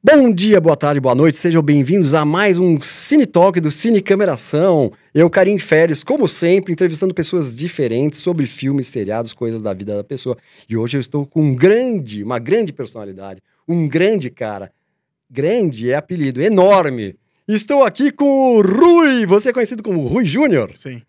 Bom dia, boa tarde, boa noite, sejam bem-vindos a mais um Cine Talk do Cine Cameração. Eu, Karim Férez, como sempre, entrevistando pessoas diferentes sobre filmes, seriados, coisas da vida da pessoa. E hoje eu estou com um grande, uma grande personalidade, um grande cara. Grande é apelido, enorme. Estou aqui com o Rui, você é conhecido como Rui Júnior. Sim.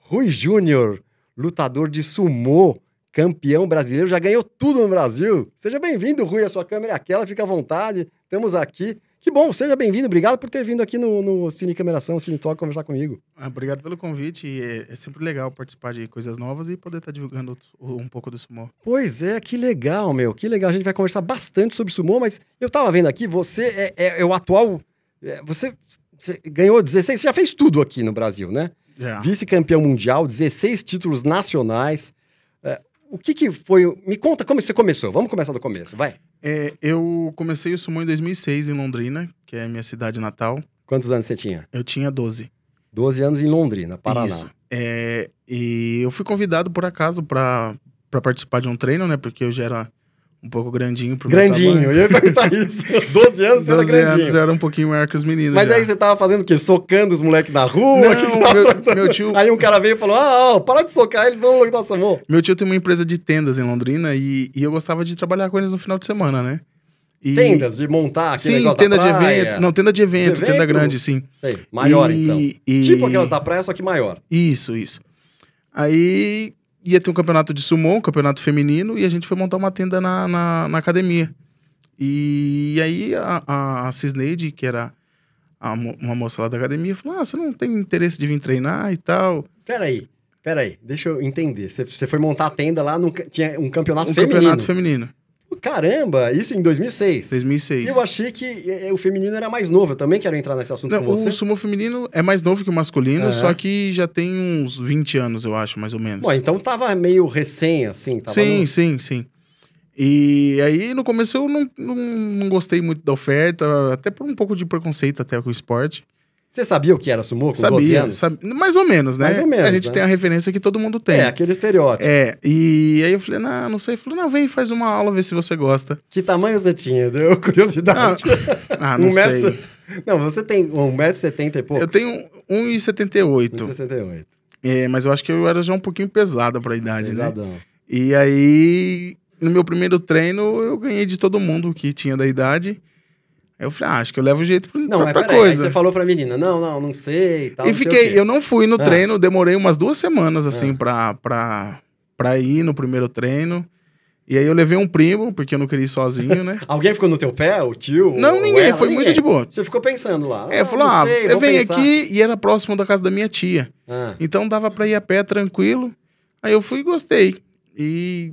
Rui Júnior, lutador de sumô, campeão brasileiro, já ganhou tudo no Brasil. Seja bem-vindo, Rui, a sua câmera é aquela, fica à vontade. Estamos aqui. Que bom, seja bem-vindo. Obrigado por ter vindo aqui no, no Cine Cameração, Cine Talk, conversar comigo. Ah, obrigado pelo convite. É, é sempre legal participar de coisas novas e poder estar divulgando o- um pouco do sumô. Pois é, que legal, meu. Que legal. A gente vai conversar bastante sobre sumô, mas eu tava vendo aqui, você é, é- é o atual. é, você, você ganhou 16, você já fez tudo aqui no Brasil, né? Já. Vice-campeão mundial, 16 títulos nacionais. O que que foi. Me conta como você começou. Vamos começar do começo, vai. É, eu comecei o sumô em 2006 em Londrina, que é a minha cidade natal. Quantos anos você tinha? Eu tinha 12. 12 anos em Londrina, Paraná. Isso. É, e eu fui convidado por acaso para participar de um treino, né? Porque eu já era um pouco grandinho pro Grandinho, eu ia perguntar isso. 12 anos você era 12 grandinho. anos era um pouquinho maior que os meninos. Mas já. aí você tava fazendo o quê? Socando os moleques na rua? Não, meu- meu tio- Aí um cara veio e falou: Ah, ó, para de socar, eles vão lutar samô. Meu tio tem uma empresa de tendas em Londrina e, e eu gostava de trabalhar com eles no final de semana, né? E- Tendas, de montar aquele Sim, tenda da de evento. Não, tenda de evento, tenda evento? grande, sim. Sei, maior E- então. e- Tipo aquelas da praia, só que maior. Isso, isso. Aí ia ter um campeonato de sumô, um campeonato feminino, e a gente foi montar uma tenda na, na, na academia. E aí a, a, Cisneide, que era a uma moça lá da academia, falou: Ah, você não tem interesse de vir treinar e tal? Peraí, peraí, deixa eu entender. Você, você foi montar a tenda lá, no, tinha um campeonato Um feminino. campeonato feminino, Caramba, isso em 2006. 2006. Eu achei que eh, o feminino era mais novo. Eu também quero entrar nesse assunto Não, com você. o sumo feminino é mais novo que o masculino, só que já tem uns 20 anos, eu acho, mais ou menos. Bom, então tava meio recém, assim. Sim, no- sim, sim. E aí, no começo, eu não, não, não gostei muito da oferta, até por um pouco de preconceito até com o esporte. Você sabia o que era sumô com 12 sabia, anos? sabe- mais ou menos, né? Mais ou menos, A gente né? tem a referência que todo mundo tem. É, aquele estereótipo. É, e aí eu falei, não, não sei. Ele falou, não, vem, faz uma aula, vê se você gosta. Que tamanho você tinha? Deu curiosidade. Ah, não Um sei. metro- Não, você tem 1,70m e pouco. Eu tenho 1,78. 1,78m. É, mas eu acho que eu era já um pouquinho pesado pra idade, né? Pesadão. E aí, no meu primeiro treino, eu ganhei de todo mundo que tinha da idade. Eu falei, ah, acho que eu levo jeito pra, Não, pra, pra peraí, aí coisa. você falou pra menina, não, não, não sei e tal. e não sei o fiquei, eu não fui no Ah. treino, demorei umas duas semanas, assim, Ah. pra, pra, pra ir no primeiro treino. E aí eu levei um primo, porque eu não queria ir sozinho, né? Alguém ficou no teu pé, o tio? não, ninguém, ela? foi muito de boa. Você ficou pensando lá. É, falou, não ah, sei, eu venho pensar. aqui e era próximo da casa da minha tia. Ah, Então dava pra ir a pé tranquilo. Aí eu fui e gostei. E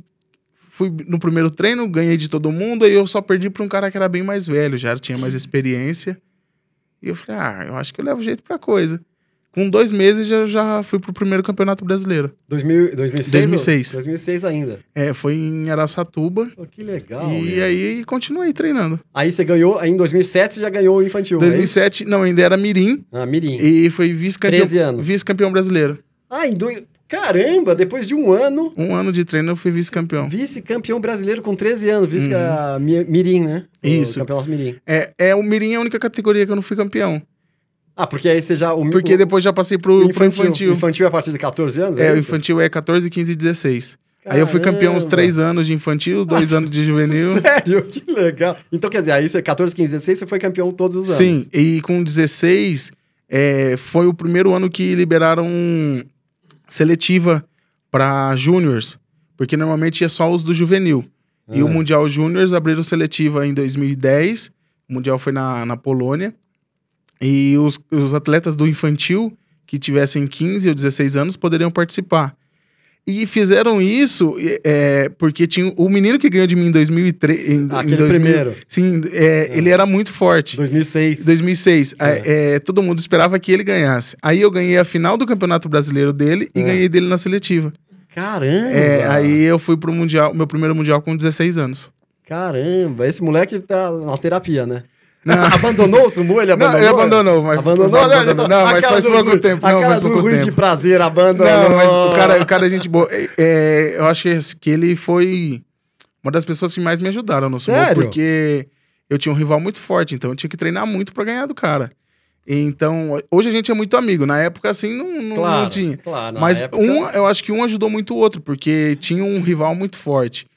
fui no primeiro treino, ganhei de todo mundo, aí eu só perdi pra um cara que era bem mais velho, já tinha mais experiência. E eu falei, ah, eu acho que eu levo jeito pra coisa. Com dois meses já, já fui pro primeiro campeonato brasileiro. 2000, 2006? 2006. ou- 2006 ainda. É, foi em Araçatuba. Pô, que legal. e meu. aí continuei treinando. Aí você ganhou, aí em 2007 você já ganhou o infantil. é isso? 2007, não, ainda era Mirim. Ah, Mirim. E foi vice-campeão 13 anos. vice-campeão brasileiro. Ah, em dois... Caramba, depois de um ano, Um ano de treino eu fui vice-campeão. vice-campeão brasileiro com 13 anos, vice Uhum. Mirim, né? O Isso. campeonato Mirim. É, é, o Mirim é a única categoria que eu não fui campeão. Ah, porque aí você já... O, Porque o- depois já passei o pro pro infantil, infantil. infantil é a partir de 14 anos? É, o isso? infantil é 14, 15 e 16. Aí eu fui campeão uns Caramba. 3 anos de infantil, 2 Nossa. anos de juvenil. Sério? Que legal. Então, quer dizer, aí você 14, 15, 16, você foi campeão todos os anos. Sim, e com 16 é, foi o primeiro ano que liberaram seletiva para júniors, porque normalmente é só os do juvenil. E o Mundial Júniors abriram seletiva em 2010, o Mundial foi na, na Polônia, e os, os atletas do infantil que tivessem 15 ou 16 anos poderiam participar. E fizeram isso é, porque tinha o menino que ganhou de mim em 2003. Em, em Aquele 2000 primeiro, Sim, é, ele era muito forte. 2006. 2006. É. É, é, todo mundo esperava que ele ganhasse. Aí eu ganhei a final do Campeonato Brasileiro dele e É. ganhei dele na seletiva. Caramba! É, aí eu fui pro Mundial, meu primeiro Mundial com 16 anos. Caramba, esse moleque tá na terapia, né? Não. abandonou o Sumu? Ele Não, abandonou? ele abandonou, mas. Abandonou? Não, abandonou. Não, A mas faz pouco Rui- tempo. A Não, cara faz do pouco Rui de tempo. prazer abandonou. Não, mas o cara, o cara é gente boa. É, é, eu acho que, ele foi uma das pessoas que mais me ajudaram no sumo. Sério? Porque eu tinha um rival muito forte, então eu tinha que treinar muito pra ganhar do cara. Então, hoje a gente é muito amigo. Na época, assim, não, não, Claro, não tinha. claro. Mas época- um, eu acho que um ajudou muito o outro, porque tinha um rival muito forte.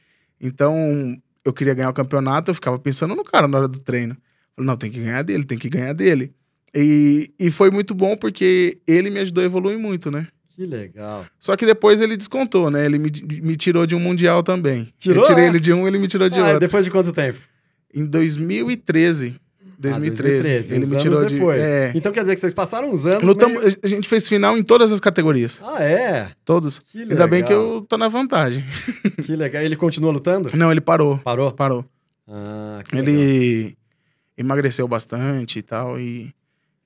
Então, eu queria ganhar o campeonato, eu ficava pensando no cara na hora do treino. Falei, não, tem que ganhar dele, tem que ganhar dele. E, e foi muito bom porque ele me ajudou a evoluir muito, né? Que legal. Só que depois ele descontou, né? Ele me, me tirou de um mundial também. Tirou, Eu tirei é? ele de um, ele me tirou de Ah, outro. depois de quanto tempo? Em 2013. 2013. Ah, 2013, ele me tirou de. depois. É. Então quer dizer que vocês passaram uns anos. Lutamos- meio- A gente fez final em todas as categorias. Ah, é? Todos. Que Ainda bem que legal. eu tô na vantagem. Que legal. Ele continua lutando? Não, ele parou. Parou? Parou. Ah, que legal. Ele emagreceu bastante e tal, e,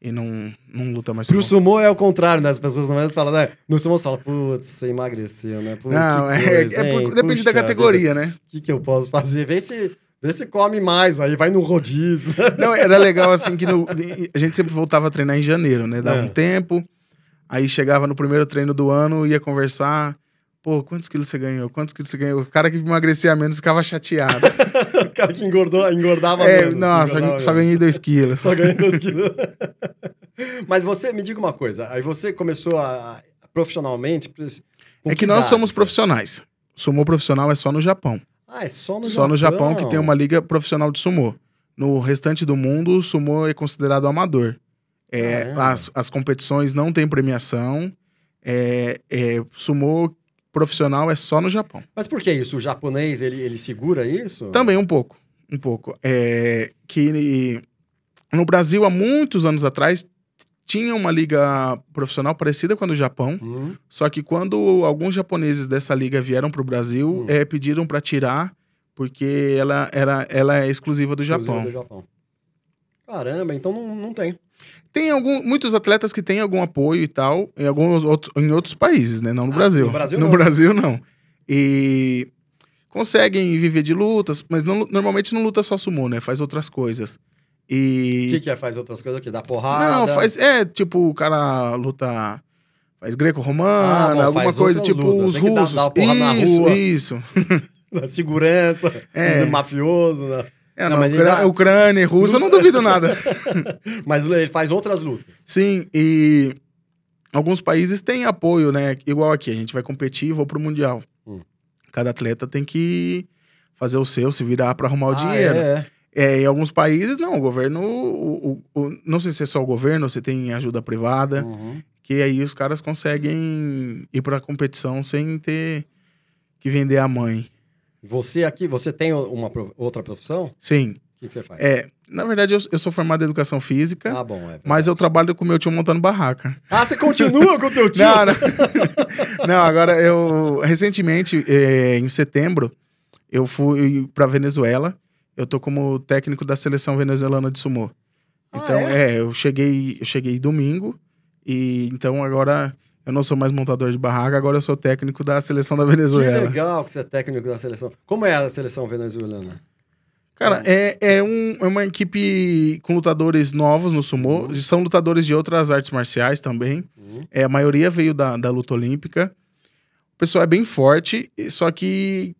e não, não luta mais. Pro sumo. sumô é o contrário, né? As pessoas não falam, né? No sumô você fala, putz, você emagreceu, né? Pô, Não, é, coisa, é por- hein? depende da categoria, né? O que, que eu posso fazer? Vê se, vê se come mais, aí vai no rodízio. Não, era legal assim que no- a gente sempre voltava a treinar em janeiro, né? Dava É. um tempo, aí chegava no primeiro treino do ano, ia conversar. Pô, quantos quilos você ganhou? Quantos quilos você ganhou? O cara que emagrecia menos ficava chateado. o cara que engordou, engordava é, menos. não, só, engordava só menos. ganhei dois quilos. Só ganhei dois quilos. Mas você, me diga uma coisa, aí você começou a, profissionalmente... com É que nós idade, somos cara? profissionais. Sumô profissional é só no Japão. Ah, é só no só no Japão que tem uma liga profissional de sumô. No restante do mundo, o sumô é considerado amador. É, as, as competições não têm premiação. É, é, sumô profissional é só no Japão. Mas por que isso? O japonês, ele, ele segura isso? Também um pouco, um pouco. É, que no Brasil, há muitos anos atrás, tinha uma liga profissional parecida com a do Japão. Hum, Só que quando alguns japoneses dessa liga vieram para o Brasil, Hum. é, pediram para tirar, porque ela, era, ela é exclusiva do exclusivo Japão. do Japão. Caramba, então não, não tem. Tem algum, muitos atletas que têm algum apoio e tal, em alguns outros, em outros países, né? Não no Ah, Brasil. no Brasil no não. Brasil, não. E conseguem viver de lutas, mas não- normalmente não luta só sumô, né? Faz outras coisas. O E. que, que é? Faz outras coisas aqui? Dá porrada? Não, faz. É, tipo, o cara luta. Faz Ah, greco-romana, bom, alguma coisa, tipo os que russos. porrada na isso, isso. Segurança, É. mafioso, né? É, Não, não, mas Ucrânia, dá- Ucrânia e Rússia, eu não duvido nada. Mas ele faz outras lutas. Sim, e alguns países têm apoio, né? Igual aqui, a gente vai competir e vou pro Mundial. Hum. Cada atleta tem que fazer o seu, se virar para arrumar o Ah, dinheiro. É, é. É, em alguns países, não, o governo. o- o- o- não sei se é só o governo se tem ajuda privada, Uhum. que aí os caras conseguem ir pra competição sem ter que vender a mãe. Você aqui, você tem uma outra profissão? Sim. O que, que você faz? É, na verdade, eu, eu sou formado em educação física, Ah, bom, é. mas eu trabalho com meu tio montando barraca. Ah, você continua com o teu tio? Não, não. não, agora eu. Recentemente, eh, em setembro, eu fui pra Venezuela. Eu tô como técnico da seleção venezuelana de sumô. Ah, Então, é? é? eu cheguei, eu cheguei domingo. E então agora eu não sou mais montador de barraca, agora eu sou técnico da seleção da Que Venezuela. legal que você é técnico da seleção. Como é a seleção venezuelana? Cara, é, é, um- é uma equipe com lutadores novos no sumô. Uhum. São lutadores de outras artes marciais também. Hum, É, a maioria veio da, da luta olímpica. O pessoal é bem forte, só que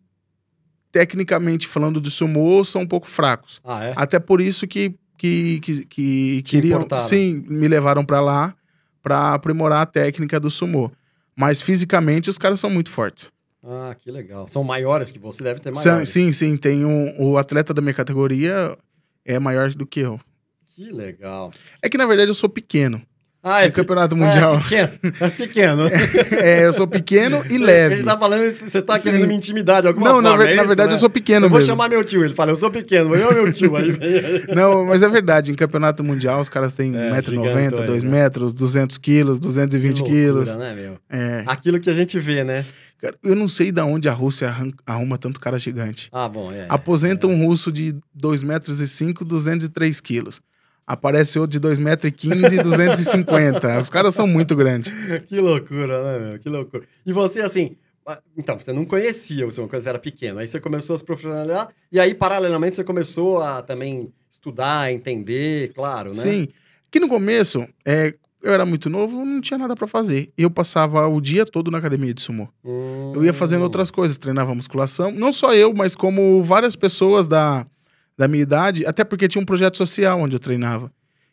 tecnicamente falando de sumô, são um pouco fracos. Ah, é? Até por isso que, que, que, que queriam, importaram. sim, me levaram pra lá pra aprimorar a técnica do sumô. Mas fisicamente os caras são muito fortes. Ah, que legal. São maiores que você, deve ter maiores. sim, sim, tem um, o atleta da minha categoria é maior do que eu. Que legal. É que na verdade eu sou pequeno. Ah, é no campeonato pe- mundial. É pequeno. É pequeno. É, eu sou pequeno e leve. Ele tá falando, você tá Sim. querendo me intimidar de alguma Não, na, forma. ver- é na isso, verdade né? eu sou pequeno Eu vou mesmo. chamar meu tio. Ele fala, eu sou pequeno. Eu, meu tio. Aí, Não, mas é verdade. Em campeonato mundial, os caras têm É, 1,90m, gigantões, 2 né? metros, 200 quilos, 220 Que quilos. loucura, né, meu? É. Aquilo que a gente vê, né? Cara, eu não sei de onde a Rússia arruma tanto cara gigante. Ah, bom, é. Aposenta um russo de 2 metros e 5, 203 quilos. Aparece outro de 2 metros e 15 e 250. Os caras são muito grandes. Que loucura, né? Que loucura. E você, assim... ah, Então, você não conhecia o seu quando você era pequeno. Aí você começou a se profissionalizar. E aí, paralelamente, você começou a também estudar, entender, claro, né? Sim. Que no começo, é, eu era muito novo, não tinha nada pra fazer. Eu passava o dia todo na academia de sumô. Hum. Eu ia fazendo outras coisas, treinava musculação. Não só eu, mas como várias pessoas da, da minha idade, até porque tinha um projeto social onde eu treinava.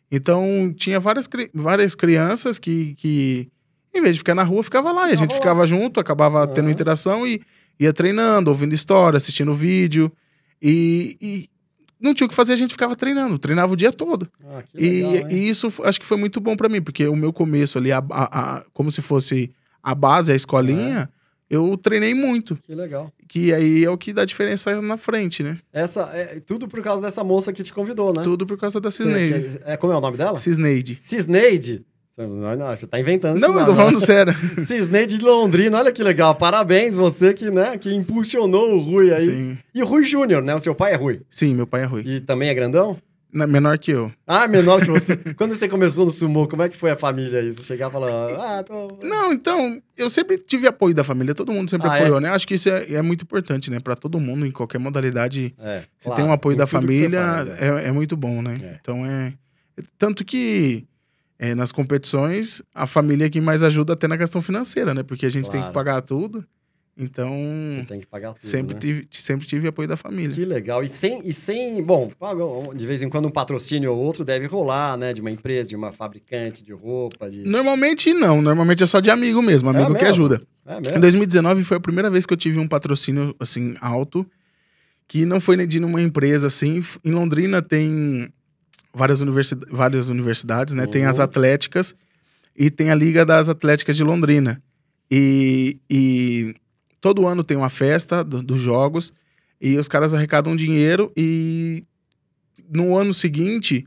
Então, tinha várias, várias crianças que, que, em vez de ficar na rua, ficava lá. E a gente ficava junto, acabava tendo Aham. interação e ia treinando, ouvindo história, assistindo vídeo. E, e não tinha o que fazer, a gente ficava treinando. Treinava o dia todo. Ah, E, legal, e isso acho que foi muito bom pra mim, porque o meu começo ali, a, a- a- como se fosse a base, a escolinha, eu treinei muito. Que legal. Que aí é o que dá diferença na frente, né? Essa, é tudo por causa dessa moça que te convidou, né? Tudo por causa da Cisneide. É, como é o nome dela? Cisneide. Cisneide. Não, não, você tá inventando Não, isso eu tô não, falando sério. Cisneide de Londrina, olha que legal. Parabéns, você que, né, que impulsionou o Rui aí. Sim. E o Rui Júnior, né? O seu pai é Rui. Sim, meu pai é Rui. E também é grandão? Menor que eu. Ah, menor que você. Quando você começou no sumo, como é que foi a família aí? Você chegava e falava, ah, tô... Não, então, eu sempre tive apoio da família, todo mundo sempre Ah, apoiou, né? Acho que isso é, é muito importante, né? Pra todo mundo, em qualquer modalidade, É, se claro, tem um apoio da família, faz, é. é, é muito bom, né? É. Então é. Tanto que é, nas competições, a família é que mais ajuda até na questão financeira, né? Porque a gente tem Claro. que pagar tudo. Então, Você tem que pagar tudo, sempre, né? tive, sempre tive apoio da família. Que legal. E sem, e sem, bom, de vez em quando um patrocínio ou outro deve rolar, né? De uma empresa, de uma fabricante de roupa, de... Normalmente não, normalmente é só de amigo mesmo, amigo que mesmo? ajuda. É Em mesmo? 2019 foi a primeira vez que eu tive um patrocínio assim alto, que não foi de nenhuma empresa assim. Em Londrina tem várias, universi várias universidades, né? Tem as Uhum. atléticas e tem a Liga das Atléticas de Londrina. E, e todo ano tem uma festa do- dos jogos e os caras arrecadam dinheiro e no ano seguinte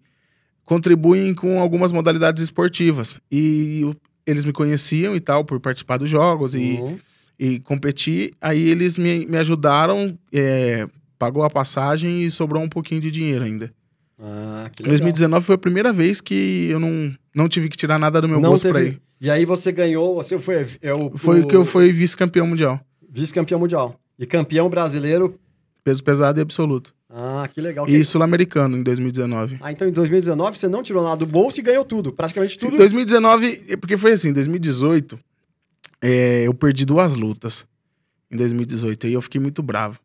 contribuem com algumas modalidades esportivas. E o- eles me conheciam e tal por participar dos jogos e Uhum. e competir. Aí eles me, me ajudaram, é, pagou a passagem e sobrou um pouquinho de dinheiro ainda. Ah, que Em legal. 2019 foi a primeira vez que eu não, não tive que tirar nada do meu Não bolso pra teve- ir. E aí você ganhou, você foi, é o, Foi o que eu fui vice-campeão mundial. Vice-campeão mundial. E campeão brasileiro. Peso pesado e absoluto. Ah, que legal. E sul-americano em 2019. Ah, então em 2019 você não tirou nada do bolso e ganhou tudo. Praticamente Sim, tudo. 2019, porque foi assim, 2018, é, eu perdi duas lutas em 2018. Aí eu fiquei muito bravo.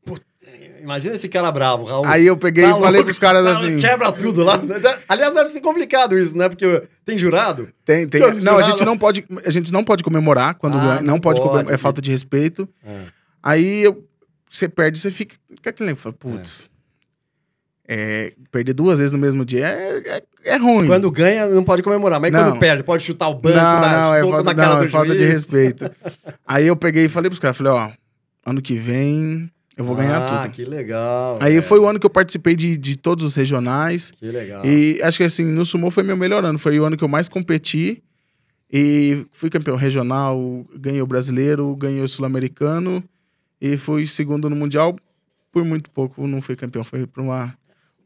Imagina esse cara bravo, Raul. Aí eu peguei Tá e falei louco? pros caras Tá, assim. Quebra tudo lá. Aliás, deve ser complicado isso, né? Porque tem jurado. Tem, tem. Que Não, a jurados- gente não pode, a gente não pode comemorar quando Ah, ganha, não, não pode, pode, comemorar, é que- falta de respeito. É. Aí eu- você perde, você fica, fica aquele negócio, fala, putz, é, perder duas vezes no mesmo dia é, é, é ruim. Quando ganha, não pode comemorar. Mas Não. quando perde, pode chutar o banco, não, dar não, é falta, na cara não, é falta de respeito. Aí eu peguei e falei pros caras, falei, ó, ano que vem eu vou ganhar ah, tudo. que legal. Aí velho. foi o ano que eu participei de, de todos os regionais. Que legal. E acho que assim, no Sumo foi meu melhor ano. Foi o ano que eu mais competi. E fui campeão regional, ganhei o brasileiro, ganhei o sul-americano. E fui segundo no Mundial. Por muito pouco não fui campeão, foi por uma,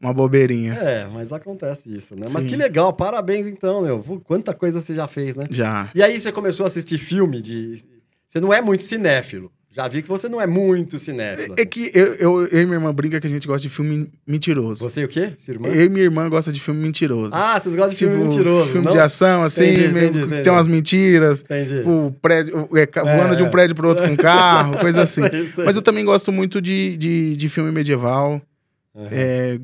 uma bobeirinha. É, mas acontece isso, né? Mas Sim. que legal, parabéns então, meu. Quanta coisa você já fez, né? Já. E aí você começou a assistir filme de. Você não é muito cinéfilo. Já vi que você não é muito cinéfilo. É que eu, eu, eu e minha irmã brinca que a gente gosta de filme mentiroso. Você e o quê? Sua irmã? Eu e minha irmã gosta de filme mentiroso. Ah, vocês gostam de filme Tipo, mentiroso, Filme não? de ação, assim, Entendi, meio entendi, que entendi. tem umas mentiras. Entendi. Tipo, prédio, é, voando É, de um é. prédio pro outro com carro, coisa assim. Sei, sei. Mas eu também gosto muito de, de, de filme medieval. Aham. É,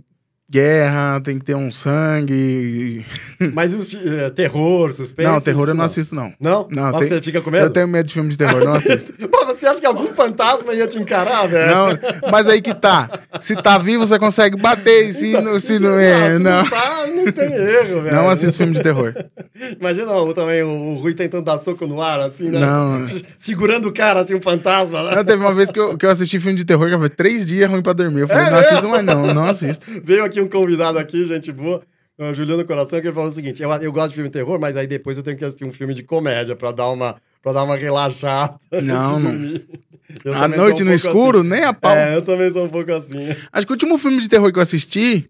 guerra, tem que ter um sangue. Mas os eh, terror, suspense. não, terror eu não assisto, não. Não? Não, Mas tem- você fica com medo? Eu tenho medo de filme de terror, não assisto. Pô, você acha que algum fantasma ia te encarar, velho? Não, mas aí que tá. Se tá vivo, você consegue bater. Se, Então, não, se isso não é, se não. tá, não tem erro, velho. Não assisto filme de terror. Imagina o, também o, Rui tentando dar soco no ar, assim, né? Não. Segurando o cara, assim, um fantasma lá. Não, teve uma vez que eu, que eu assisti filme de terror, que foi três dias ruim pra dormir. Eu falei, É não assisto mais não, não assisto. Veio aqui um convidado aqui, gente boa, o Juliano Coração, que ele falou o seguinte: eu, eu gosto de filme de terror, mas aí depois eu tenho que assistir um filme de comédia pra dar uma, pra dar uma relaxada Não, não. À sou noite um no escuro, assim. nem a pau. É, eu também sou um pouco assim. Acho que o último filme de terror que eu assisti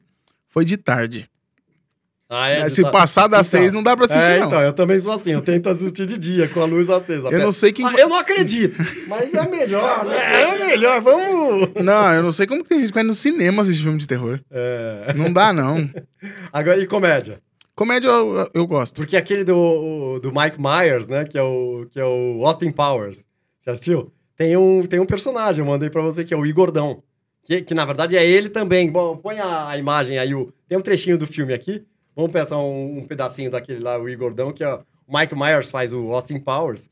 foi de tarde. Ah, é? Se tá- passar das Então, seis, não dá pra assistir, é, não. então, eu também sou assim, eu tento assistir de dia, com a luz acesa. Eu não sei quem. Ah, eu não acredito, mas é melhor, né? É melhor, vamos... Não, eu não sei como que tem gente que vai no cinema assistir filme de terror. É. Não dá, não. Agora, e comédia? Comédia eu, eu gosto. Porque aquele do, do Mike Myers, né, que é, o, que é o Austin Powers, você assistiu? Tem um, tem um personagem, eu mandei pra você, que é o Igordão. Que, que na verdade é ele também. Bom, põe a, a imagem aí, o, tem um trechinho do filme aqui. Vamos pensar um, um pedacinho daquele lá, o Igordão, que é o Mike Myers faz o Austin Powers,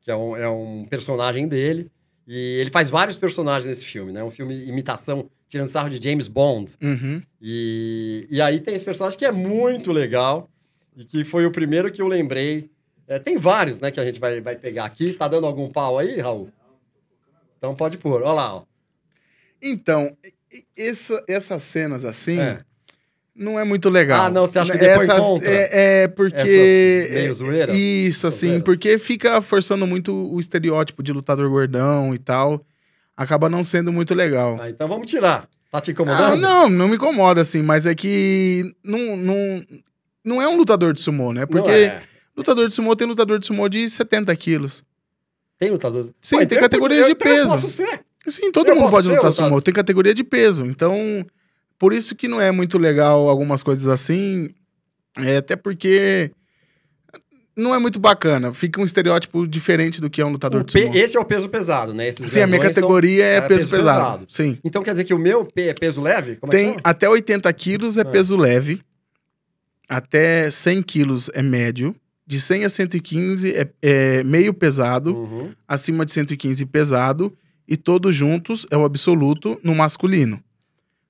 que é um, é um personagem dele. E ele faz vários personagens nesse filme, né? Um filme imitação, tirando sarro de James Bond. Uhum. E, e aí tem esse personagem que é muito legal e que foi o primeiro que eu lembrei. É, tem vários, né, que a gente vai, vai pegar aqui. Tá dando algum pau aí, Raul? Então pode pôr. Olha lá, ó. Então, essa- essas cenas assim É. não é muito legal. Ah, não, você acha que depois Essas- contra? É, é porque. Essas meio zoeiras? Isso, assim, zoeiras? porque fica forçando muito o estereótipo de lutador gordão e tal. Acaba não sendo muito legal. Ah, então vamos tirar. Tá te Ah, incomodando? não, não me incomoda, assim, mas é que não, não, não é um lutador de sumô, né? Porque é. lutador de sumô tem lutador de sumô de 70 quilos. Tem lutador. Sim, Pô, tem então eu categorias de então eu peso. posso ser. Sim, todo Eu mundo pode lutar lutador. sumô, tem categoria de peso. Então, por isso que não é muito legal algumas coisas assim, é, até porque não é muito bacana. Fica um estereótipo diferente do que é um lutador de sumô. Esse é o peso pesado, né? Esses Sim, a minha grandões são- categoria é, é peso, peso pesado. pesado. Sim. Então quer dizer que o meu é peso leve? Como é Tem chama? até 80 quilos é Ah. peso leve, até 100 quilos é médio, de 100 a 115 é, é meio pesado, Uhum. acima de 115 pesado, e todos juntos é o absoluto no masculino.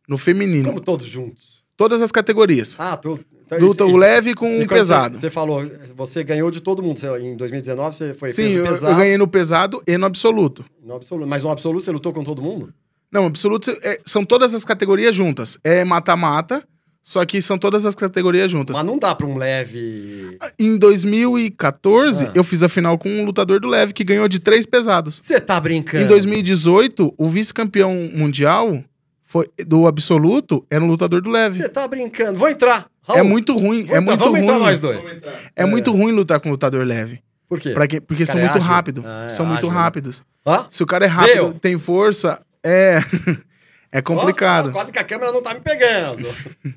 No feminino, Como todos juntos. todas as categorias. Ah, tu. Então, Luta isso- o leve com o quando pesado. Você, você falou, você ganhou de todo mundo. Você- em 2019 você foi Sim, eu, eu pesado. ganhei no pesado e no absoluto. No absoluto. Mas no absoluto você lutou com todo mundo? Não, absoluto é- são todas as categorias juntas. É mata-mata, só que são todas as categorias juntas. Mas não dá pra um leve. Em 2014, Ah. eu fiz a final com um lutador do leve que ganhou de três pesados. Você tá brincando? Em 2018, o vice-campeão mundial foi do absoluto era um lutador do leve. Você tá brincando. Vou entrar. Raul, É muito ruim, vou é entrar. muito Vamos entrar nós ruim. dois. É muito ruim lutar com lutador leve. Por quê? Quem- porque são é muito ágil? rápidos. Ah, é são muito ágil, né? rápidos. Hã? Se o cara é rápido, Deu. tem força, é é complicado. Ó, quase que a câmera não tá me pegando.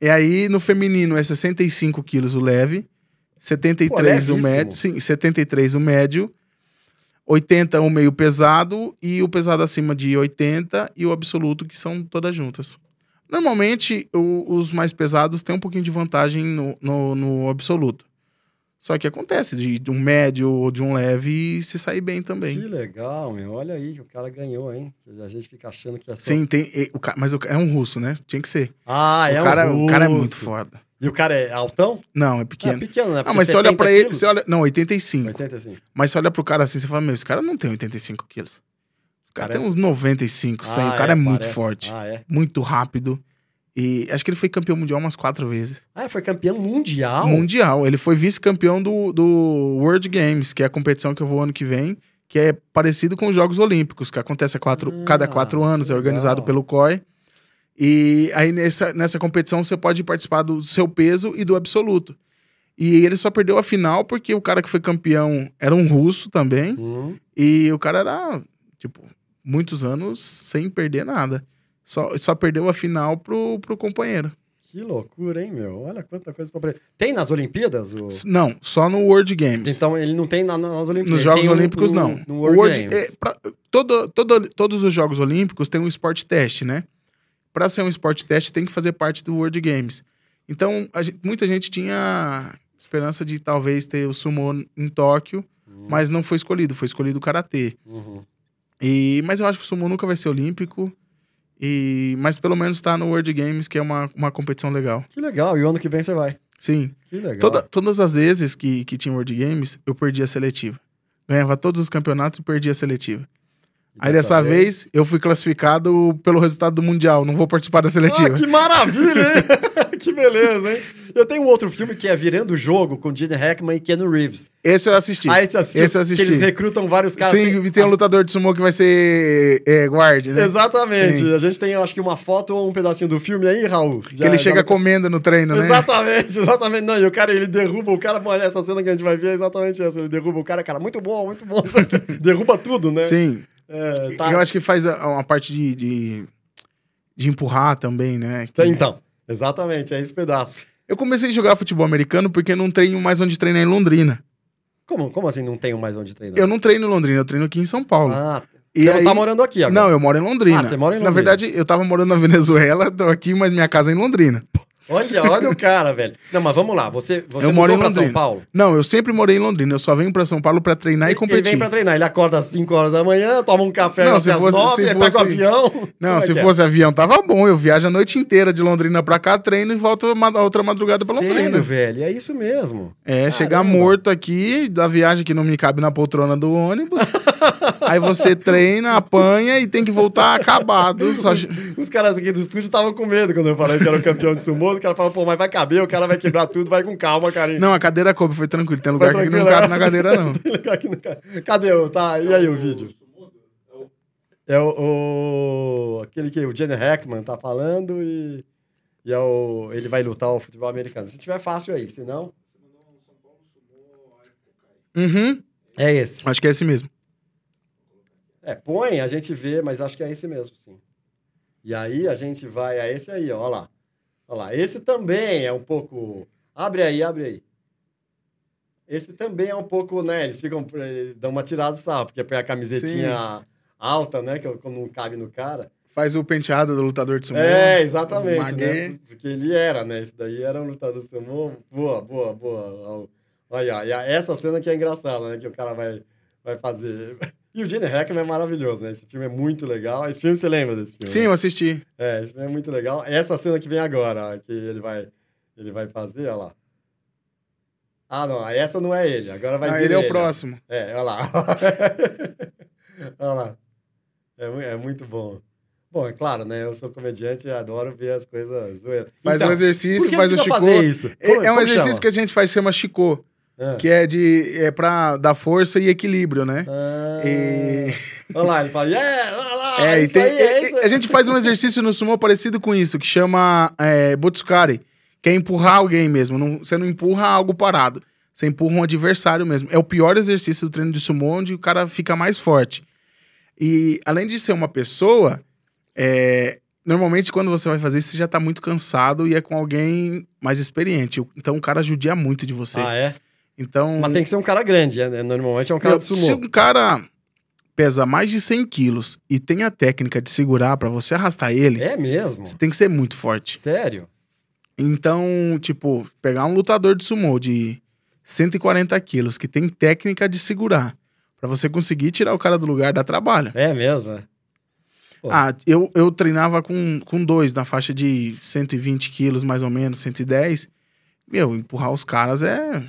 E aí, no feminino, é 65 quilos o leve, 73 Pô, o médio, sim, 73 o médio, 80 o meio pesado e o pesado acima de 80 e o absoluto, que são todas juntas. Normalmente, o- os mais pesados têm um pouquinho de vantagem no, no, no absoluto. Só que acontece de, de um médio ou de um leve se sair bem também. que legal, meu. Olha aí, o cara ganhou, hein? A gente fica achando que é só... Sim, tem. e- o mas o é um russo, né? Tinha que ser. Ah, é o, cara, um o cara é russo. muito foda. E o cara é altão? Não, é É pequeno. pequeno, né? Ah, mas você olha 70 pra ele, quilos? você olha. Não, 85. 85. Mas você olha pro cara assim, você fala, meu, esse cara não tem 85 quilos. O cara Parece- tem uns 95, 100. Ah, o cara é, muito parece. forte, Ah, é? muito rápido. E acho que ele foi campeão mundial umas quatro vezes. Ah, foi campeão mundial? Mundial. Ele foi vice-campeão do, do World Games, que é a competição que eu vou ano que vem, que é parecido com os Jogos Olímpicos, que acontece a quatro, Ah, cada quatro anos, é legal. organizado pelo COI. E aí nessa, nessa competição você pode participar do seu peso e do absoluto. E ele só perdeu a final porque o cara que foi campeão era um russo também. Hum, E o cara era, tipo, muitos anos sem perder nada. Só, só perdeu a final pro, pro companheiro. que loucura, hein, meu? Olha quanta coisa. Tem nas Olimpíadas? O... Não, só no World Games. Então ele não tem na- nas Olimpíadas. Nos Jogos tem Olímpicos, no- não. No World, World- Games. é, pra- todo, todo- todos os Jogos Olímpicos têm um esporte teste, né? Para ser um esporte teste, tem que fazer parte do World Games. Então, a gen- muita gente tinha esperança de talvez ter o sumo em Tóquio, Hum, mas não foi escolhido, foi escolhido o karatê. uhum. E, mas eu acho que o sumo nunca vai ser olímpico. E, mas pelo menos está no World Games, que é uma, uma competição legal. Que legal. E o ano que vem você vai. Sim. Que legal. Toda- todas as vezes que, que tinha World Games, eu perdia a seletiva. Ganhava todos os campeonatos e perdia a seletiva. Aí dessa vez, eu fui classificado pelo resultado do Mundial. Não vou participar da Ah, seletiva. que maravilha, hein? que beleza, hein? Eu tenho um outro filme que é Virando o Jogo, com Gene Hackman e Keanu Reeves. Esse eu assisti. Aí você assistiu? Esse eu assisti. Eles recrutam vários caras. Sim, Tem- tem, um lutador de sumo que vai ser é, guard, né? Exatamente. Sim. A gente tem, acho que, uma foto ou um pedacinho do filme aí, Raul. que ele chega comendo no treino, né? Exatamente, exatamente. Não, e o cara, ele derruba o cara. Essa cena que a gente vai ver é exatamente essa. Ele derruba o cara, cara, muito bom, muito bom. Derruba tudo, né? Sim. É, tá. Eu acho que faz uma parte de, de, de empurrar também, né? Que- Então, exatamente, é esse pedaço. Eu comecei a jogar futebol americano porque não treino mais onde treinar em Londrina. Como, como assim não tenho mais onde treinar? Eu não treino em Londrina, eu treino aqui em São Paulo. Ah, E você aí... não tá morando aqui agora. Não, eu moro em Londrina. Ah, você mora em Na Londrina. verdade, eu tava morando na Venezuela, tô aqui, mas minha casa é em Londrina. Olha, olha o cara, velho. Não, mas vamos lá. Você, você Eu moro em pra São Londrina. Paulo? Não, eu sempre morei em Londrina. Eu só venho pra São Paulo pra treinar e Ele competir. vem pra treinar. Ele acorda às 5 horas da manhã, toma um café Não, se fosse- 9, se aí pega o fosse- avião. Não, é se é? fosse avião, tava bom. Eu viajo a noite inteira de Londrina pra cá, treino e volto uma, outra madrugada pra Londrina. Sério, velho? É isso mesmo. É, chegar Caramba. morto aqui, da viagem que não me cabe na poltrona do ônibus. aí você treina, apanha e tem que voltar acabado. Só... Os caras aqui do estúdio estavam com medo quando eu falei que era o campeão de sumô. O cara falou, pô, mas vai caber, o cara vai quebrar tudo, vai com calma, carinho. Não, a cadeira coube, foi tranquilo. Tem lugar que não cabe é? na cadeira, não. Tem lugar que não cabe. Cadê o. Tá, e aí o vídeo? É o, o- aquele que o Jenny Hackman tá falando e, e é o, ele vai lutar o futebol americano. Se tiver fácil aí, se não. Uhum, É esse. acho que é esse mesmo. É, põe, a gente vê, mas acho que é esse mesmo, sim. E aí a gente vai a esse aí, ó, lá. Ó lá. Esse também é um pouco. Abre aí, abre aí. Esse também é um pouco, né? Eles ficam. Eles dão uma tirada de sarro, porque põe a camisetinha alta, né? Que quando não cabe no cara. Faz o penteado do lutador de sumô. É, exatamente, né? Porque ele era, né? Esse daí era um lutador de sumô. Boa, boa, boa. Olha, e essa cena que é engraçada, né? Que o cara vai, vai fazer. E o Gene Hackman é maravilhoso, né? Esse filme é muito legal. Esse filme, você lembra desse filme? Sim, né? eu assisti. É, esse filme é muito legal. Essa cena que vem agora, que ele vai, ele vai fazer, olha lá. Ah, não, essa não é ele. Agora vai Ah, vir ele é o próximo. É, olha lá. olha lá. É, é muito bom. Bom, é claro, né? Eu sou comediante e adoro ver as coisas zoeiras. Faz Então, um exercício, que faz o fazer isso? É, Como- é um exercício chama? que a gente faz, chama Chico, Ah. que é de é pra dar força e equilíbrio, né? Ah, E- Olha lá, ele fala, yeah, olha lá, É, isso tem- aí, é é- a gente faz um exercício no sumo parecido com isso, que chama é, Butsukkari, que é empurrar alguém mesmo. Não- você não empurra algo parado, você empurra um adversário mesmo. É o pior exercício do treino de sumo, onde o cara fica mais forte. E além de ser uma pessoa, é, normalmente quando você vai fazer isso, você já tá muito cansado e é com alguém mais experiente. Então o cara judia muito de você. Ah, é? Então, Mas tem que ser um cara grande, né? Normalmente é um cara de se sumô. um cara pesa mais de 100 quilos e tem a técnica de segurar pra você arrastar ele, É mesmo? você tem que ser muito forte. Sério? Então, tipo, pegar um lutador de sumô de 140 quilos que tem técnica de segurar pra você conseguir tirar o cara do lugar dá trabalho. É mesmo, é? Pô. Ah, eu, eu treinava com, com dois na faixa de 120 quilos, mais ou menos, 110. Meu, empurrar os caras é.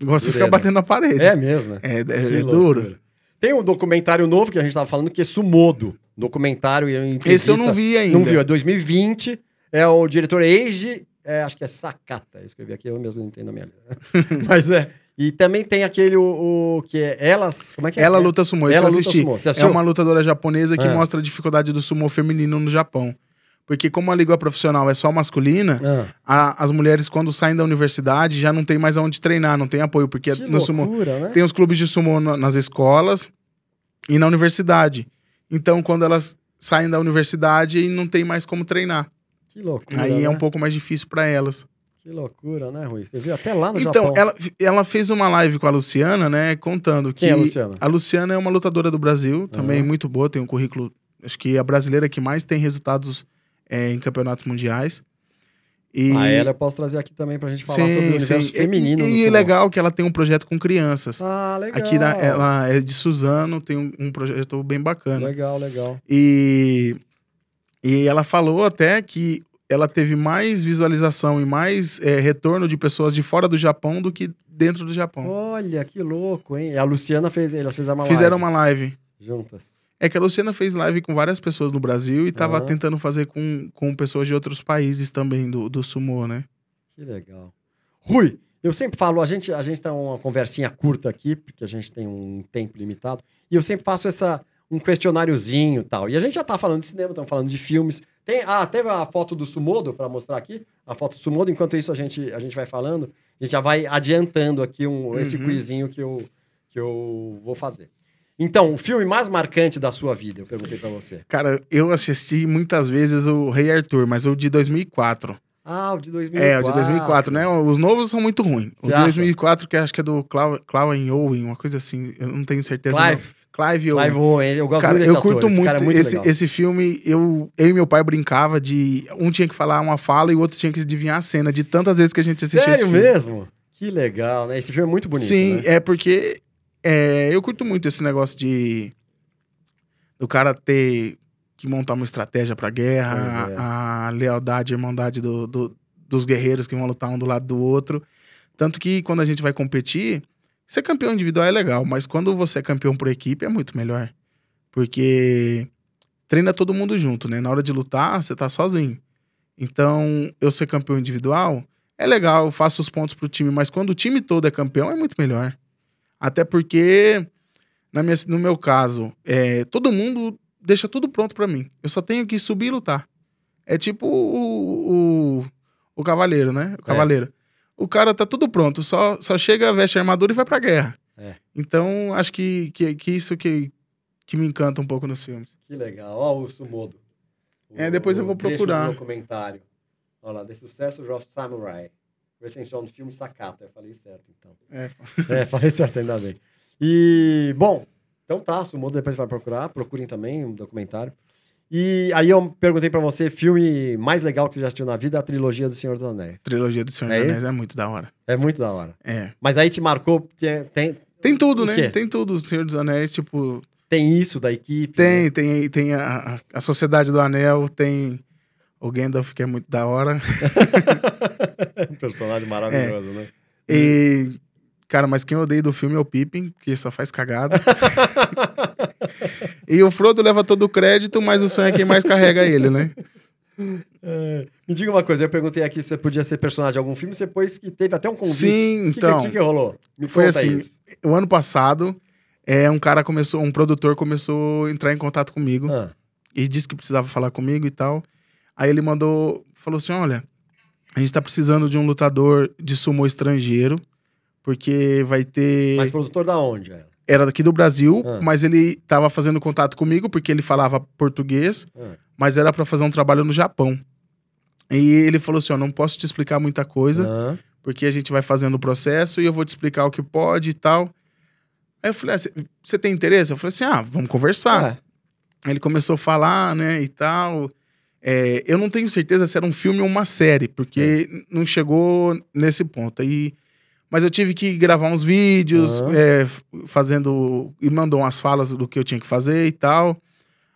Igual você ficar batendo na parede. É mesmo, é? É, é, é loucura. duro. Tem um documentário novo que a gente tava falando que é Sumodo. Documentário e. Esse eu não vi ainda. Não viu, é 2020. É o diretor Eiji, é, acho que é Sakata. Eu escrevi aqui, eu mesmo não entendo a minha. Mas é. E também tem aquele, o, o que é Elas. Como é que é? Ela luta sumô, Ela eu luta assisti. sumô. Você É uma lutadora japonesa que Ah. mostra a dificuldade do sumô feminino no Japão. Porque como a liga profissional é só masculina, Ah, a- as mulheres quando saem da universidade já não tem mais aonde treinar, não tem apoio, porque que no loucura, né? tem os clubes de sumô na- nas escolas e na universidade. Então quando elas saem da universidade não tem mais como treinar. Que loucura, Aí né? é um pouco mais difícil para elas. Que loucura, né, Rui? Você viu até lá no Então, Japão. ela, ela fez uma live com a Luciana, né, contando que Quem é a Luciana? A Luciana é uma lutadora do Brasil, também Aham. muito boa, tem um currículo, acho que é a brasileira que mais tem resultados é, em campeonatos mundiais. E, Ah, ela eu posso trazer aqui também pra gente falar sobre o universo E- feminino. E, e, legal que ela tem um projeto com crianças. Ah, legal. Aqui na- ela é de Suzano, tem um, um projeto bem bacana. Legal, legal. E, e ela falou até que ela teve mais visualização e mais é, retorno de pessoas de fora do Japão do que dentro do Japão. Olha, que louco, hein? A Luciana fez, elas fizeram uma Fizeram live uma live. juntas. É que a Luciana fez live com várias pessoas no Brasil e tava tentando fazer com, com pessoas de outros países também do, do sumô, né? Que legal. Rui, eu sempre falo, a gente, a gente tá uma conversinha curta aqui, porque a gente tem um tempo limitado, e eu sempre faço essa um questionáriozinho e tal. E a gente já tá falando de cinema, estamos falando de filmes. Tem, ah, teve a foto do Sumodo para mostrar aqui, a foto do Sumodo, enquanto isso a gente, a gente vai falando, a gente já vai adiantando aqui um, esse Uhum. quizinho que eu, que eu vou fazer. Então, o filme mais marcante da sua vida, eu perguntei para você. Cara, eu assisti muitas vezes o Rei Arthur, mas o de 2004. Ah, o de 2004. É, o de 2004, né? Os novos são muito ruins. O de acha? 2004, que acho que é do Clauan Owen, uma coisa assim, eu não tenho certeza. não. Clive. Clive Owen. Clive Owen, eu gosto Cara, muito eu curto esse muito, é muito esse, esse filme. Eu, eu e meu pai brincava de. Um tinha que falar uma fala e o outro tinha que adivinhar a cena, de tantas vezes que a gente assistia esse Sério filme. mesmo? Que legal, né? Esse filme é muito bonito, Sim, né? é porque é, eu curto muito esse negócio de. do cara ter que montar uma estratégia pra guerra, é. a lealdade, a irmandade do, do- dos guerreiros que vão lutar um do lado do outro. Tanto que quando a gente vai competir, ser campeão individual é legal, mas quando você é campeão por equipe é muito melhor. Porque treina todo mundo junto, né? Na hora de lutar, você tá sozinho. Então, eu ser campeão individual é legal, eu faço os pontos pro time, mas quando o time todo é campeão, é muito melhor. Até porque, na minha- no meu caso, é, todo mundo deixa tudo pronto pra mim. Eu só tenho que subir e lutar. É tipo o, o, o cavaleiro, né? O cavaleiro. O cara tá tudo pronto, só, só chega, veste a armadura e vai pra guerra. É. Então, acho que, que, que isso que, que me encanta um pouco nos filmes. Que legal. Ó o Sumodo. É, depois eu vou o procurar. do documentário. Olha lá, The Successors of Samurai. Recensião do filme Sakata. Eu falei certo, então. É. É, falei certo, ainda bem. E, bom, então tá, Sumodo depois vai procurar. Procurem também um documentário. E aí eu perguntei pra você, filme mais legal que você já assistiu na vida, a trilogia do Senhor dos Anéis. Trilogia do Senhor É dos Anéis é muito da hora. É muito da hora. É. Mas aí te marcou, tem, tem, Tem tudo, O né? quê? Tem tudo. O Senhor dos Anéis, tipo, tem isso da equipe. Tem, né? tem, tem a- a Sociedade do Anel, tem o Gandalf, que é muito da hora. um personagem maravilhoso, né? E, cara, mas quem eu odeio do filme é o Pippin, que só faz cagada. e o Frodo leva todo o crédito, mas o Sam é quem mais carrega ele, né? É, me diga uma coisa, eu perguntei aqui se você podia ser personagem de algum filme, você pôs que teve até um convite. Sim, O que, então. que, que, rolou? Me Foi assim, isso. O ano passado, é, um cara começou, um produtor começou a entrar em contato comigo. Ah, e disse que precisava falar comigo e tal. Aí ele mandou, falou assim: olha, a gente tá precisando de um lutador de sumô estrangeiro, porque vai ter. mas produtor da onde? Era? Era daqui do Brasil, Ah. mas ele tava fazendo contato comigo porque ele falava português, Ah, mas era pra fazer um trabalho no Japão. E ele falou assim: ó, não posso te explicar muita coisa, ah, porque a gente vai fazendo o processo e eu vou te explicar o que pode e tal. Aí eu falei: ah, você tem interesse? Eu falei assim: ah, vamos conversar. é. Aí ele começou a falar, né, e tal. É, eu não tenho certeza se era um filme ou uma série, porque não chegou nesse ponto. Aí, mas eu tive que gravar uns vídeos, Aham. é, fazendo. E mandou umas falas do que eu tinha que fazer e tal.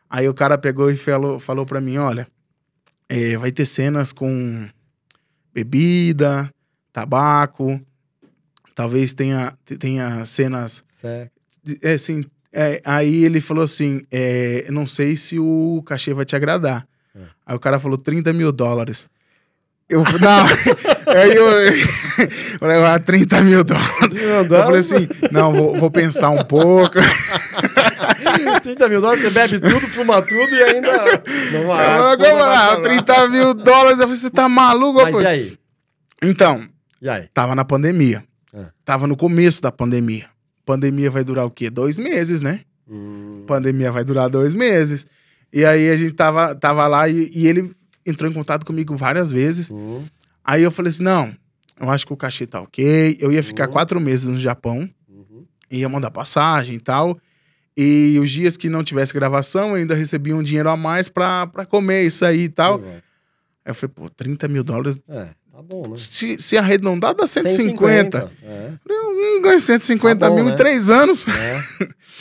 Aí o cara pegou e falou, falou pra mim: olha, é, vai ter cenas com bebida, tabaco, talvez tenha, tenha cenas certo. é, assim, é, aí ele falou assim: é, não sei se o cachê vai te agradar. É. Aí o cara falou 30 mil dólares. Eu não, aí eu, eu falei, ah, 30 mil dólares. Eu falei assim: não, vou, vou pensar um pouco. 30 mil dólares, você bebe tudo, fuma tudo e ainda. Não vai. Eu vai ah, falar. 30 mil dólares. Eu falei, você tá maluco? Mas pô?" e aí? Então, E aí? tava na pandemia. É. Tava no começo da pandemia. Pandemia vai durar o quê? Dois meses, né? Hum, pandemia vai durar dois meses. E aí a gente tava, tava lá e, e ele entrou em contato comigo várias vezes. hum, Aí eu falei assim: não, eu acho que o cachê tá ok. Eu ia ficar Uhum. quatro meses no Japão, uhum. ia mandar passagem e tal. E os dias que não tivesse gravação, eu ainda recebia um dinheiro a mais pra, pra comer isso aí e tal. Vai. Aí eu falei, pô, 30 mil dólares. É, tá bom, né? Se, se arredondar, dá 150. É, Eu não ganho 150 Tá bom, mil né? em três anos. é.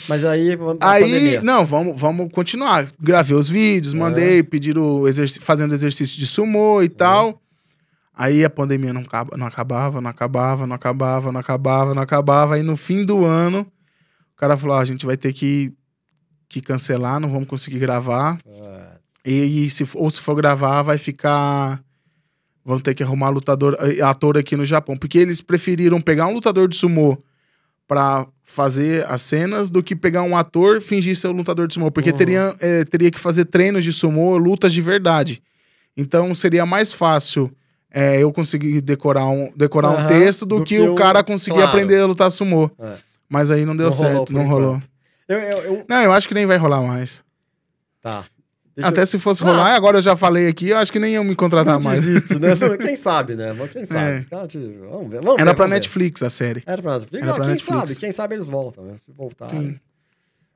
Mas aí, a Aí, pandemia. não, vamos, vamos continuar. Gravei os vídeos, É. mandei, pediram exerc... fazendo exercício de sumô e tal. Aí a pandemia não, acaba, não acabava, não acabava, não acabava, não acabava, não acabava. Aí no fim do ano, o cara falou: "Ó, a gente vai ter que, que cancelar, não vamos conseguir gravar. É, E, se, ou se for gravar, vai ficar. Vão ter que arrumar lutador, eh, ator aqui no Japão. Porque eles preferiram pegar um lutador de sumô pra fazer as cenas do que pegar um ator e fingir ser um lutador de sumô. Porque Uhum. teria, eh, teria que fazer treinos de sumô, lutas de verdade. Então seria mais fácil eh, eu conseguir decorar um, decorar um Aham, texto do, do que, que o um- cara conseguir claro. aprender a lutar sumô. É. Mas aí não deu Não rolou certo, por não rolou. Eu, eu, eu- Não, eu acho que nem vai rolar mais. Tá. Deixa Até eu- se fosse rolar, agora eu já falei aqui, eu acho que nem iam me contratar não mais. desiste, né? Não, Quem sabe, né? Quem sabe? É. Te... Vamos ver. Vamos Era ver, pra vamos ver. Netflix a série. Era pra Netflix. Era Não, pra quem Netflix. sabe? Quem sabe eles voltam, né? Se voltarem.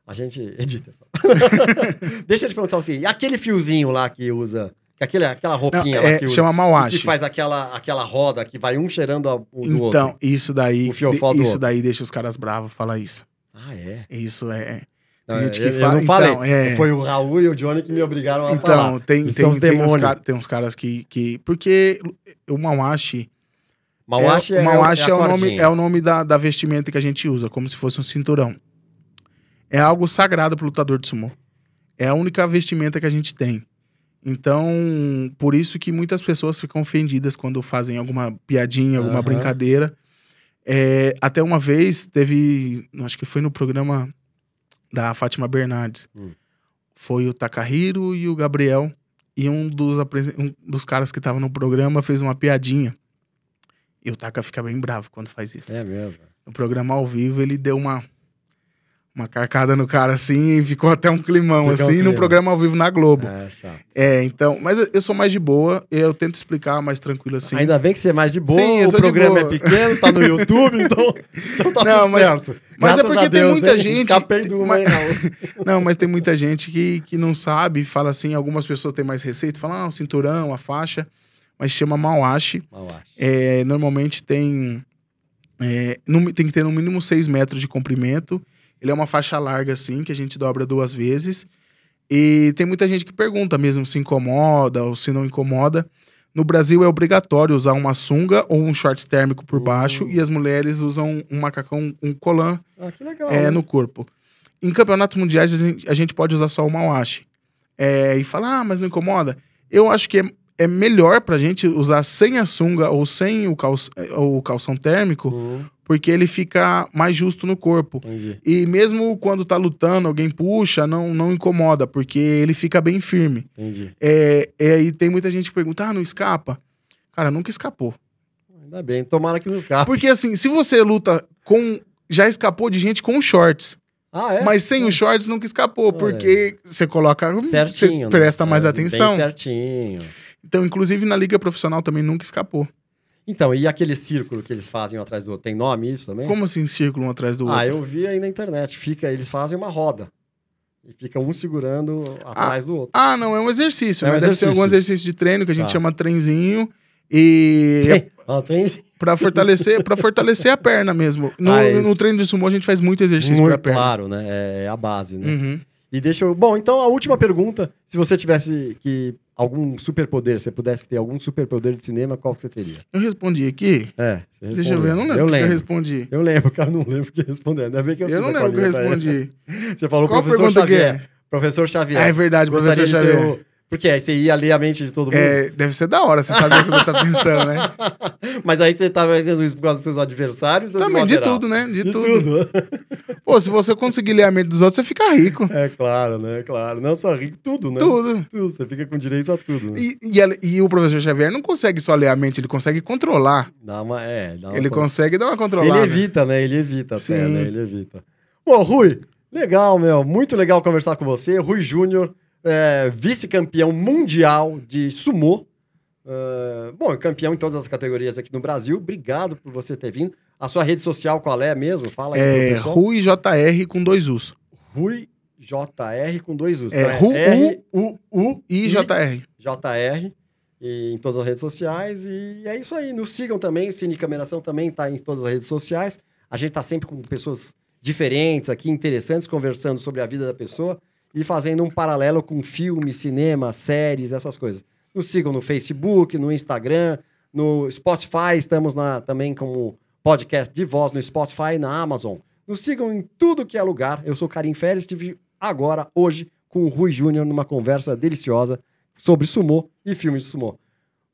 A gente edita só. Deixa eu te perguntar assim, e aquele fiozinho lá que usa, que aquele, aquela roupinha Não, lá é, que usa, chama que Mauashi. faz aquela, aquela roda que vai um cheirando o do Então, outro. isso daí, O fiofó do isso outro. daí deixa os caras bravos falar isso. Ah, é? Isso é. Não, Tem gente eu, que eu fala- não falei. então, é. Foi o Raul e o Johnny que me obrigaram a Então, falar. tem, Eles tem, tem, uns demônios. cara- tem uns caras que, que. Porque o Mauashi. Mauashi é, o Mauashi é, é, a o nome, é o nome da, da vestimenta que a gente usa, como se fosse um cinturão. É algo sagrado pro lutador de sumô. É a única vestimenta que a gente tem. Então, por isso que muitas pessoas ficam ofendidas quando fazem alguma piadinha, alguma Aham. brincadeira. É, até uma vez teve, acho que foi no programa da Fátima Bernardes. Hum. Foi o Takahiro e o Gabriel. E um dos, um dos caras que tava no programa fez uma piadinha. E o Taka fica bem bravo quando faz isso. É mesmo. No programa ao vivo, ele deu uma, uma carcada no cara assim e ficou até um climão Ficou um assim, clima. no programa ao vivo na Globo. É, chato. É, então, mas eu- sou mais de boa, eu tento explicar mais tranquilo assim. Ainda bem que você é mais de boa, Sim, o programa é pequeno, tá no YouTube, então, então tá Não, tudo mas- certo. mas é Graças porque a tem Deus, muita hein? gente- Escapei do mas- não. Mas tem muita gente que, que não sabe, fala assim, algumas pessoas têm mais receita, falam, ah, o cinturão, a faixa, mas chama Mauashi. Mauashi. É, normalmente tem, é, no- tem que ter no mínimo 6 metros de comprimento. Ele é uma faixa larga, assim, que a gente dobra duas vezes. E tem muita gente que pergunta mesmo se incomoda ou se não incomoda. No Brasil é obrigatório usar uma sunga ou um shorts térmico por baixo Hum. e as mulheres usam um macacão, um colã Ah, legal. é, né? no corpo. Em campeonatos mundiais, a gente, a gente pode usar só o Mauashi. É, e falar, ah, mas não incomoda? Eu acho que é, é melhor pra gente usar sem a sunga ou sem o, calç, o calção térmico, Hum, porque ele fica mais justo no corpo. entendi. E mesmo quando tá lutando, alguém puxa, não, não incomoda, porque ele fica bem firme. Entendi. É, é, e tem muita gente que pergunta, ah, não escapa? Cara, nunca escapou. Ainda bem, tomara que nos carros. Porque assim, se você luta com. Já escapou de gente com shorts. Ah, é? Mas sem os shorts nunca escapou, Olha porque você coloca. Certinho. Você presta né? mais É, atenção. Bem certinho. Então, inclusive na liga profissional também nunca escapou. Então, e aquele círculo que eles fazem um atrás do outro? Tem nome isso também? Como assim, círculo um atrás do Ah, outro? eu vi aí na internet. Fica, eles fazem uma roda. E fica um segurando atrás do outro. Ah, não, é um exercício. É um né? Deve ser exercício. algum exercício de treino que a gente Tá. chama trenzinho. E é Tem, ó, tem pra fortalecer, para fortalecer a perna mesmo. No, Ah, é no treino de sumô a gente faz muito exercício muito pra perna. claro, né? É, é a base, né? Uhum. E deixa eu... Bom, então a última pergunta. Se você tivesse que algum superpoder, você pudesse ter algum superpoder de cinema, qual que você teria? Eu respondi aqui. É, Deixa eu ver, eu não Eu lembro o que eu lembro. respondi. Eu lembro, cara, não lembro o que responder. Ainda bem que eu, Eu não lembro o que eu respondi. Você falou Qual professor que Xavier. é? Professor Xavier. Ah, é verdade, Gostaria professor Xavier. Porque aí você ia ler a mente de todo mundo. É, deve ser da hora, você sabe o que você tá pensando, né? Mas aí você tava fazendo isso por causa dos seus adversários? Também, de geral? tudo, né? De, De tudo. tudo. Pô, se você conseguir ler a mente dos outros, você fica rico. É claro, né? Claro. Não só rico, tudo, né? Tudo. Tudo. Você fica com direito a tudo. Né? E, e, e o professor Xavier não consegue só ler a mente, ele consegue controlar. Dá uma. É, dá uma Ele con- consegue dar uma Ele controlada. evita, né? Ele evita até, Sim. né? Ele evita. Bom, Rui, legal, meu. Muito legal conversar com você. Rui Júnior, é, vice-campeão mundial de sumô. É, bom, campeão em todas as categorias aqui no Brasil. Obrigado por você ter vindo. A sua rede social qual é mesmo? Fala aí É. Rui JR com dois Us. Rui JR com dois U's. É, Então Ru- R U U E JR. JR e em todas as redes sociais. E é isso aí. Nos sigam também. O Cine Cameração também está em todas as redes sociais. A gente está sempre com pessoas diferentes aqui, interessantes, conversando sobre a vida da pessoa e fazendo um paralelo com filme, cinema, séries, essas coisas. Nos sigam no Facebook, no Instagram, no Spotify. Estamos na, também como podcast de voz no Spotify e na Amazon. Nos sigam em tudo que é lugar. Eu sou Karim Férez, estive agora, hoje, com o Rui Júnior numa conversa deliciosa sobre sumô e filmes de sumô.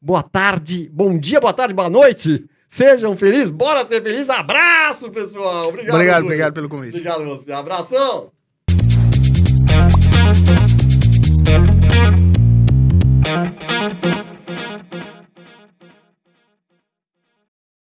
Boa tarde, bom dia, boa tarde, boa noite. Sejam felizes, bora ser felizes. Abraço, pessoal. Obrigado. Obrigado, Rui. obrigado pelo convite. Obrigado você. Abração.